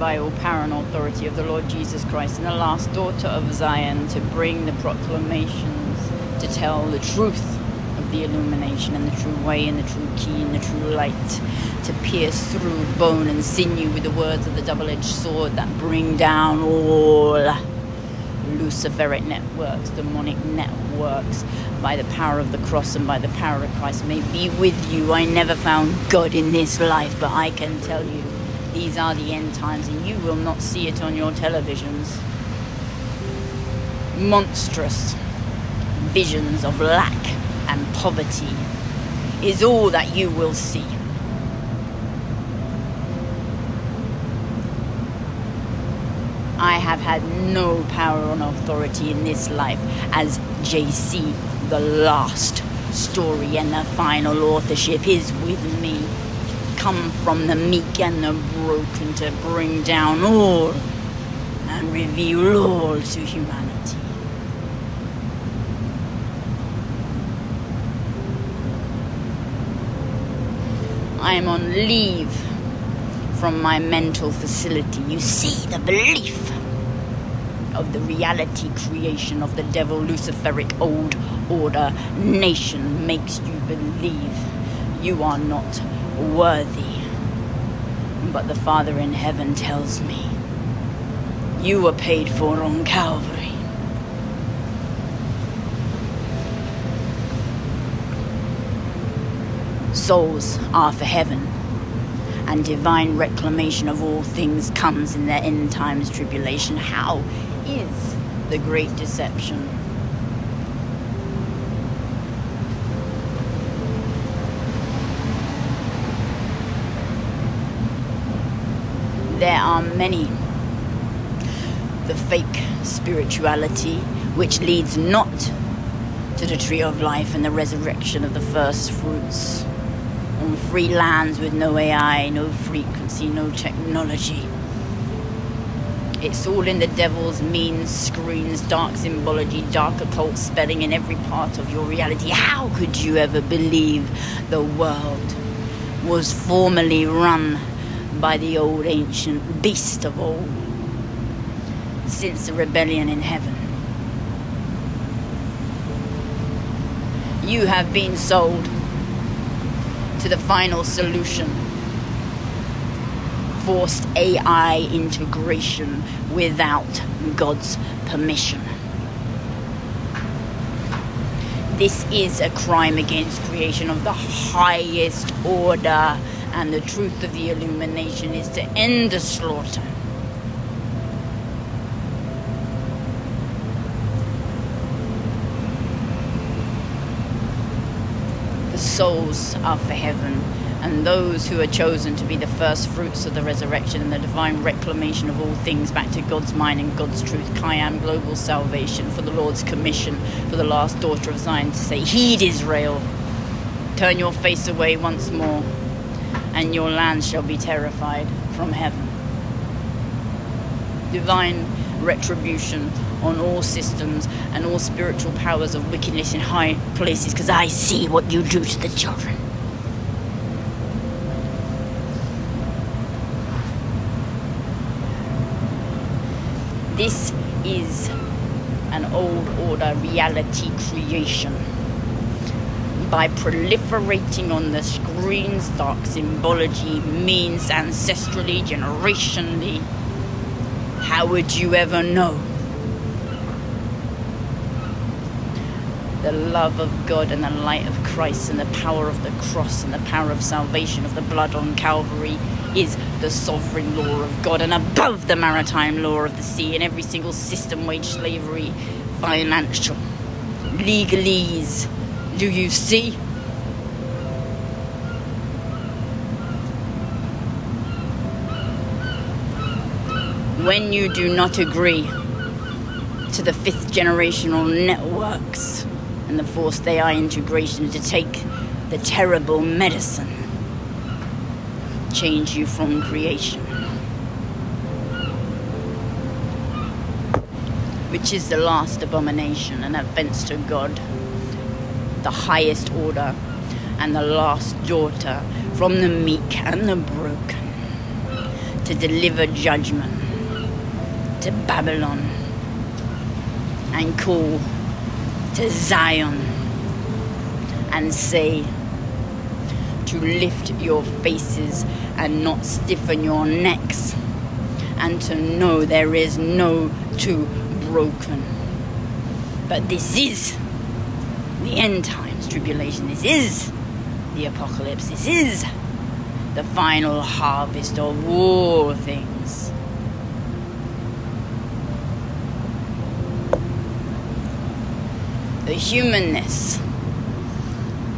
by all power and authority of the Lord Jesus Christ and the last daughter of Zion to bring the proclamations, to tell the truth of the illumination and the true way and the true key and the true light, to pierce through bone and sinew with the words of the double edged sword that bring down all Luciferic networks, demonic networks, by the power of the cross and by the power of Christ may be with you. I never found God in this life, but I can tell you these are the end times, and you will not see it on your televisions. Monstrous visions of lack and poverty is all that you will see. I have had no power or authority in this life as JC, the last story and the final authorship is with me come from the meek and the broken to bring down all and reveal all to humanity. I am on leave from my mental facility. You see the belief of the reality creation of the devil Luciferic old order nation makes you believe you are not worthy. But the Father in heaven tells me you were paid for on Calvary. Souls are for heaven, and divine reclamation of all things comes in the end times tribulation. How is the great deception? there are many. The fake spirituality, which leads not to the tree of life and the resurrection of the first fruits. On free lands with no AI, no frequency, no technology. It's all in the devil's mean screens, dark symbology, dark occult spelling in every part of your reality. How could you ever believe the world was formerly run by the old ancient beast of old since the rebellion in heaven. You have been sold to the final solution forced AI integration without God's permission. This is a crime against creation of the highest order and the truth of the illumination is to end the slaughter. The souls are for heaven, and those who are chosen to be the first fruits of the resurrection and the divine reclamation of all things back to God's mind and God's truth. Kayam global salvation for the Lord's commission for the last daughter of Zion to say, Heed Israel, turn your face away once more and your land shall be terrified from heaven. Divine retribution on all systems and all spiritual powers of wickedness in high places, because I see what you do to the children. This is an old order reality creation by proliferating on the screens dark symbology means ancestrally, generationally. How would you ever know? The love of God and the light of Christ and the power of the cross and the power of salvation of the blood on Calvary is the sovereign law of God and above the maritime law of the sea and every single system, wage slavery, financial, legalese, do you see? When you do not agree to the fifth generational networks and the forced AI integration to take the terrible medicine, change you from creation. Which is the last abomination, an offense to God the highest order and the last daughter from the meek and the broken to deliver judgment to Babylon and call to Zion and say to lift your faces and not stiffen your necks and to know there is no too broken. But this is the end times tribulation. This is the apocalypse. This is the final harvest of all things. The humanness,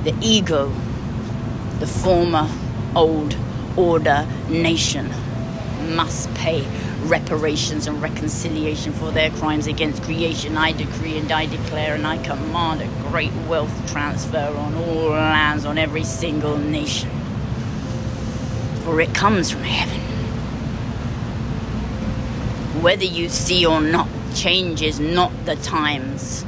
the ego, the former old order nation must pay reparations and reconciliation for their crimes against creation. I decree and I declare and I command a great wealth transfer on all lands, on every single nation. For it comes from heaven. Whether you see or not, changes not the times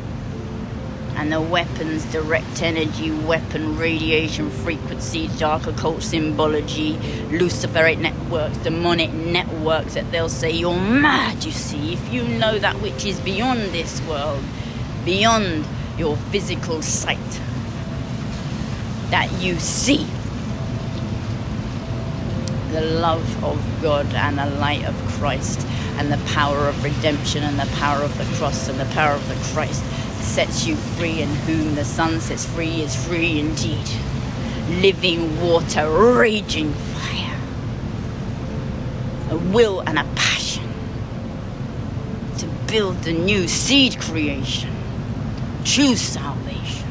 and the weapons, direct energy, weapon, radiation, frequencies, dark occult symbology, Luciferic networks, demonic networks that they'll say you're mad, you see, if you know that which is beyond this world, beyond your physical sight, that you see the love of God and the light of Christ and the power of redemption and the power of the cross and the power of the Christ sets you free, and whom the Son sets free is free indeed. Living water, raging fire, a will and a passion to build the new seed creation. Choose salvation.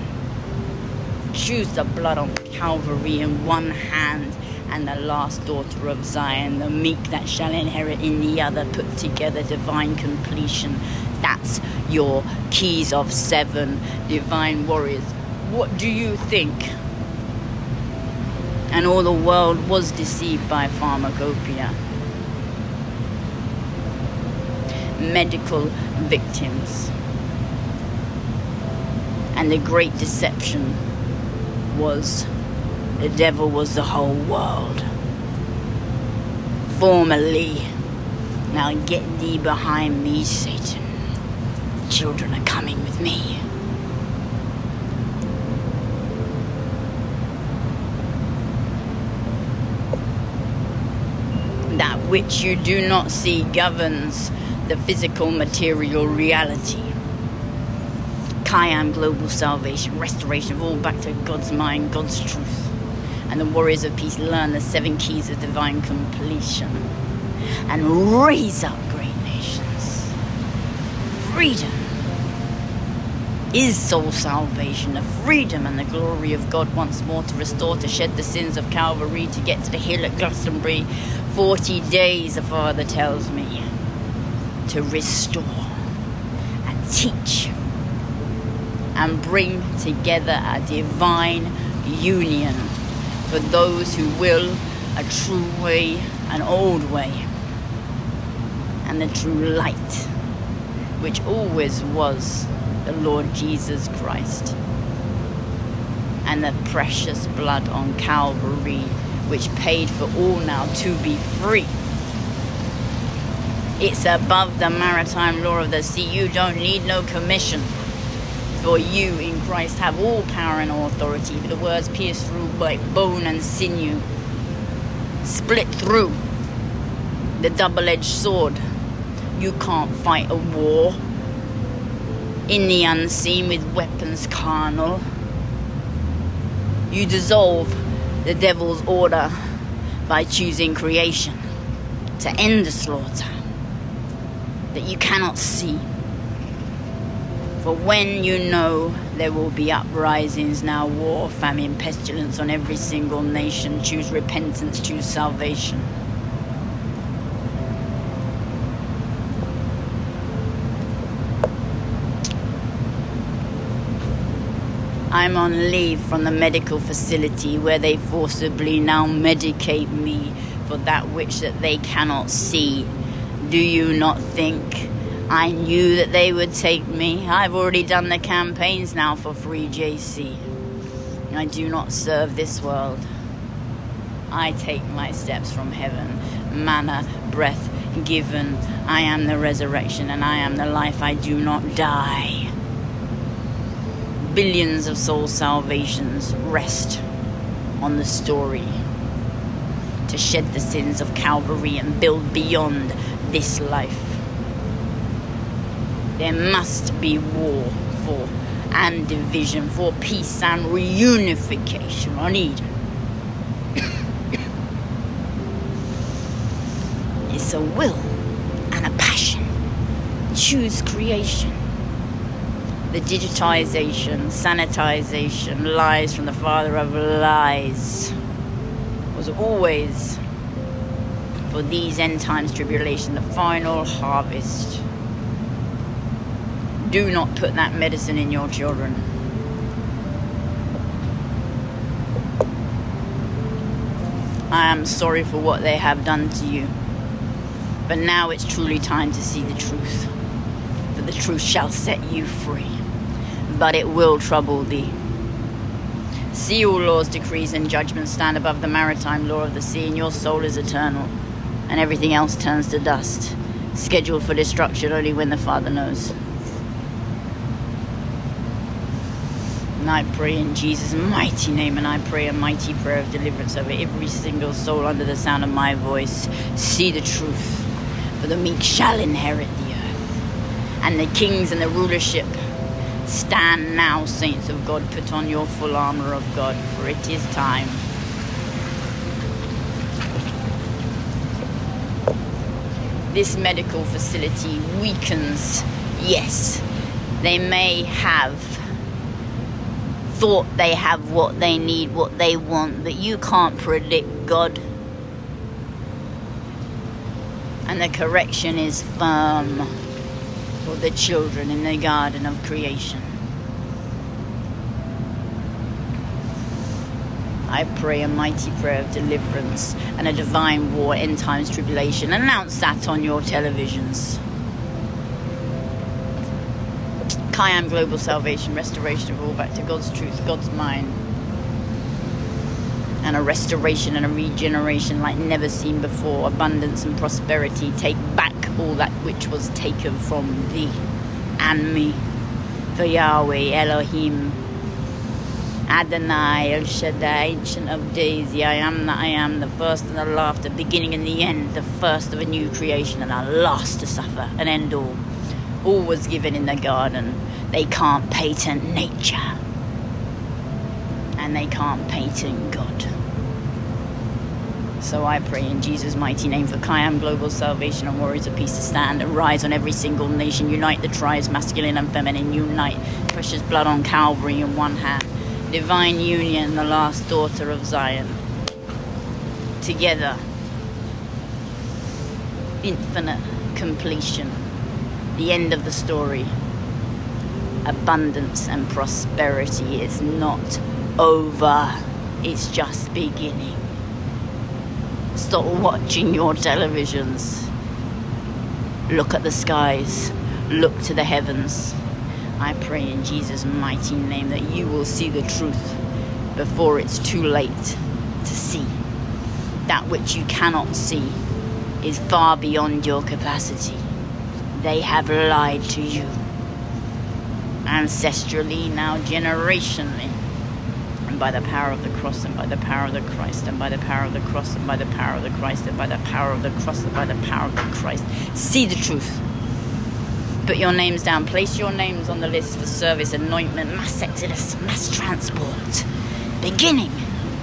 Choose the blood on Calvary in one hand and the last daughter of Zion, the meek that shall inherit in the other, put together divine completion. That's your keys of seven divine warriors. What do you think? And all the world was deceived by pharmacopoeia. Medical victims. And the great deception was the devil was the whole world. Formerly. Now get thee behind me, Satan children are coming with me. That which you do not see governs the physical material reality. Kayam global salvation, restoration of all back to God's mind, God's truth. And the warriors of peace learn the seven keys of divine completion and raise up great nations. Freedom is soul salvation, the freedom and the glory of God once more to restore, to shed the sins of Calvary, to get to the hill at Glastonbury. 40 days, the Father tells me, to restore and teach and bring together a divine union for those who will a true way, an old way, and the true light, which always was the Lord Jesus Christ and the precious blood on Calvary, which paid for all now to be free. It's above the maritime law of the sea. You don't need no commission. For you in Christ have all power and authority. The words pierce through like bone and sinew, split through the double edged sword. You can't fight a war in the unseen with weapons carnal. You dissolve the devil's order by choosing creation to end the slaughter that you cannot see. For when you know there will be uprisings now, war, famine, pestilence on every single nation, choose repentance, choose salvation. I'm on leave from the medical facility where they forcibly now medicate me for that which that they cannot see. Do you not think I knew that they would take me? I've already done the campaigns now for Free JC. I do not serve this world. I take my steps from heaven, manna, breath given. I am the resurrection and I am the life. I do not die. Billions of soul salvations rest on the story to shed the sins of Calvary and build beyond this life. There must be war for and division, for peace and reunification on Eden. it's a will and a passion. Choose creation. The digitization, sanitization, lies from the father of lies was always for these end times tribulation, the final harvest. Do not put that medicine in your children. I am sorry for what they have done to you. But now it's truly time to see the truth. For the truth shall set you free. But it will trouble thee. See all laws, decrees, and judgments stand above the maritime law of the sea, and your soul is eternal, and everything else turns to dust, scheduled for destruction only when the Father knows. And I pray in Jesus' mighty name, and I pray a mighty prayer of deliverance over every single soul under the sound of my voice. See the truth, for the meek shall inherit the earth, and the kings and the rulership Stand now, saints of God, put on your full armor of God, for it is time. This medical facility weakens. Yes, they may have thought they have what they need, what they want, but you can't predict God. And the correction is firm for the children in the garden of creation. I pray a mighty prayer of deliverance and a divine war, end times tribulation. Announce that on your televisions. Kayam Global Salvation, restoration of all back to God's truth, God's mind. And a restoration and a regeneration like never seen before. Abundance and prosperity. Take back all that which was taken from thee and me. For Yahweh, Elohim, Adonai, El Shaddai, Ancient of Days, I am that I am, the first and the last, the beginning and the end, the first of a new creation and the last to suffer, and end all. All was given in the garden. They can't patent nature. And they can't patent God. So I pray in Jesus' mighty name for Kayam Global Salvation and Warriors of Peace to stand and rise on every single nation. Unite the tribes, masculine and feminine. Unite precious blood on Calvary in one hand. Divine union, the last daughter of Zion. Together. Infinite completion. The end of the story. Abundance and prosperity is not over. It's just beginning. Stop watching your televisions. Look at the skies. Look to the heavens. I pray in Jesus' mighty name that you will see the truth before it's too late to see. That which you cannot see is far beyond your capacity. They have lied to you. Ancestrally, now generationally and by the power of the cross and by the power of the Christ and by the power of the cross and by the power of the Christ and by the power of the cross and by the power of the Christ. See the truth. Put your names down. Place your names on the list for service, anointment, mass exodus, mass transport. Beginning.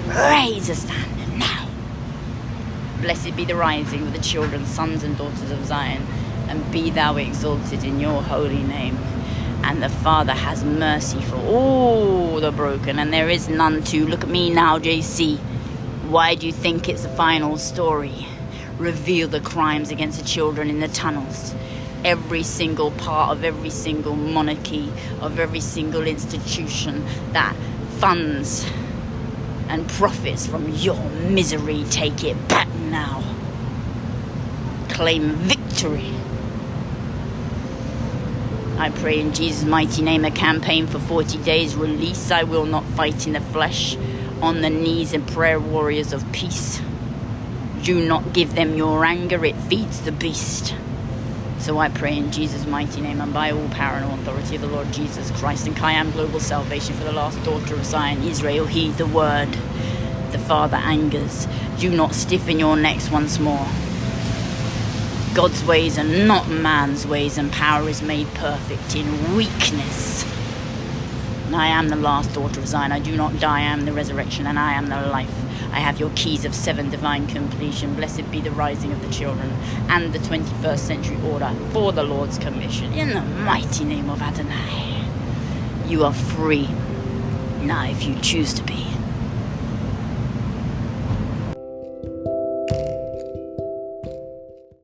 Raise a standard now. Blessed be the rising of the children, sons and daughters of Zion, and be thou exalted in your holy name and the Father has mercy for all the broken, and there is none to. Look at me now, JC. Why do you think it's the final story? Reveal the crimes against the children in the tunnels. Every single part of every single monarchy, of every single institution that funds and profits from your misery, take it back now. Claim victory I pray in Jesus' mighty name a campaign for 40 days release. I will not fight in the flesh. On the knees and prayer warriors of peace. Do not give them your anger, it feeds the beast. So I pray in Jesus' mighty name and by all power and all authority of the Lord Jesus Christ and Kayam Global Salvation for the last daughter of Zion, Israel, heed the word. The Father angers. Do not stiffen your necks once more. God's ways are not man's ways, and power is made perfect in weakness. I am the last daughter of Zion. I do not die. I am the resurrection, and I am the life. I have your keys of seven divine completion. Blessed be the rising of the children and the 21st century order for the Lord's commission. In the mighty name of Adonai, you are free now if you choose to be.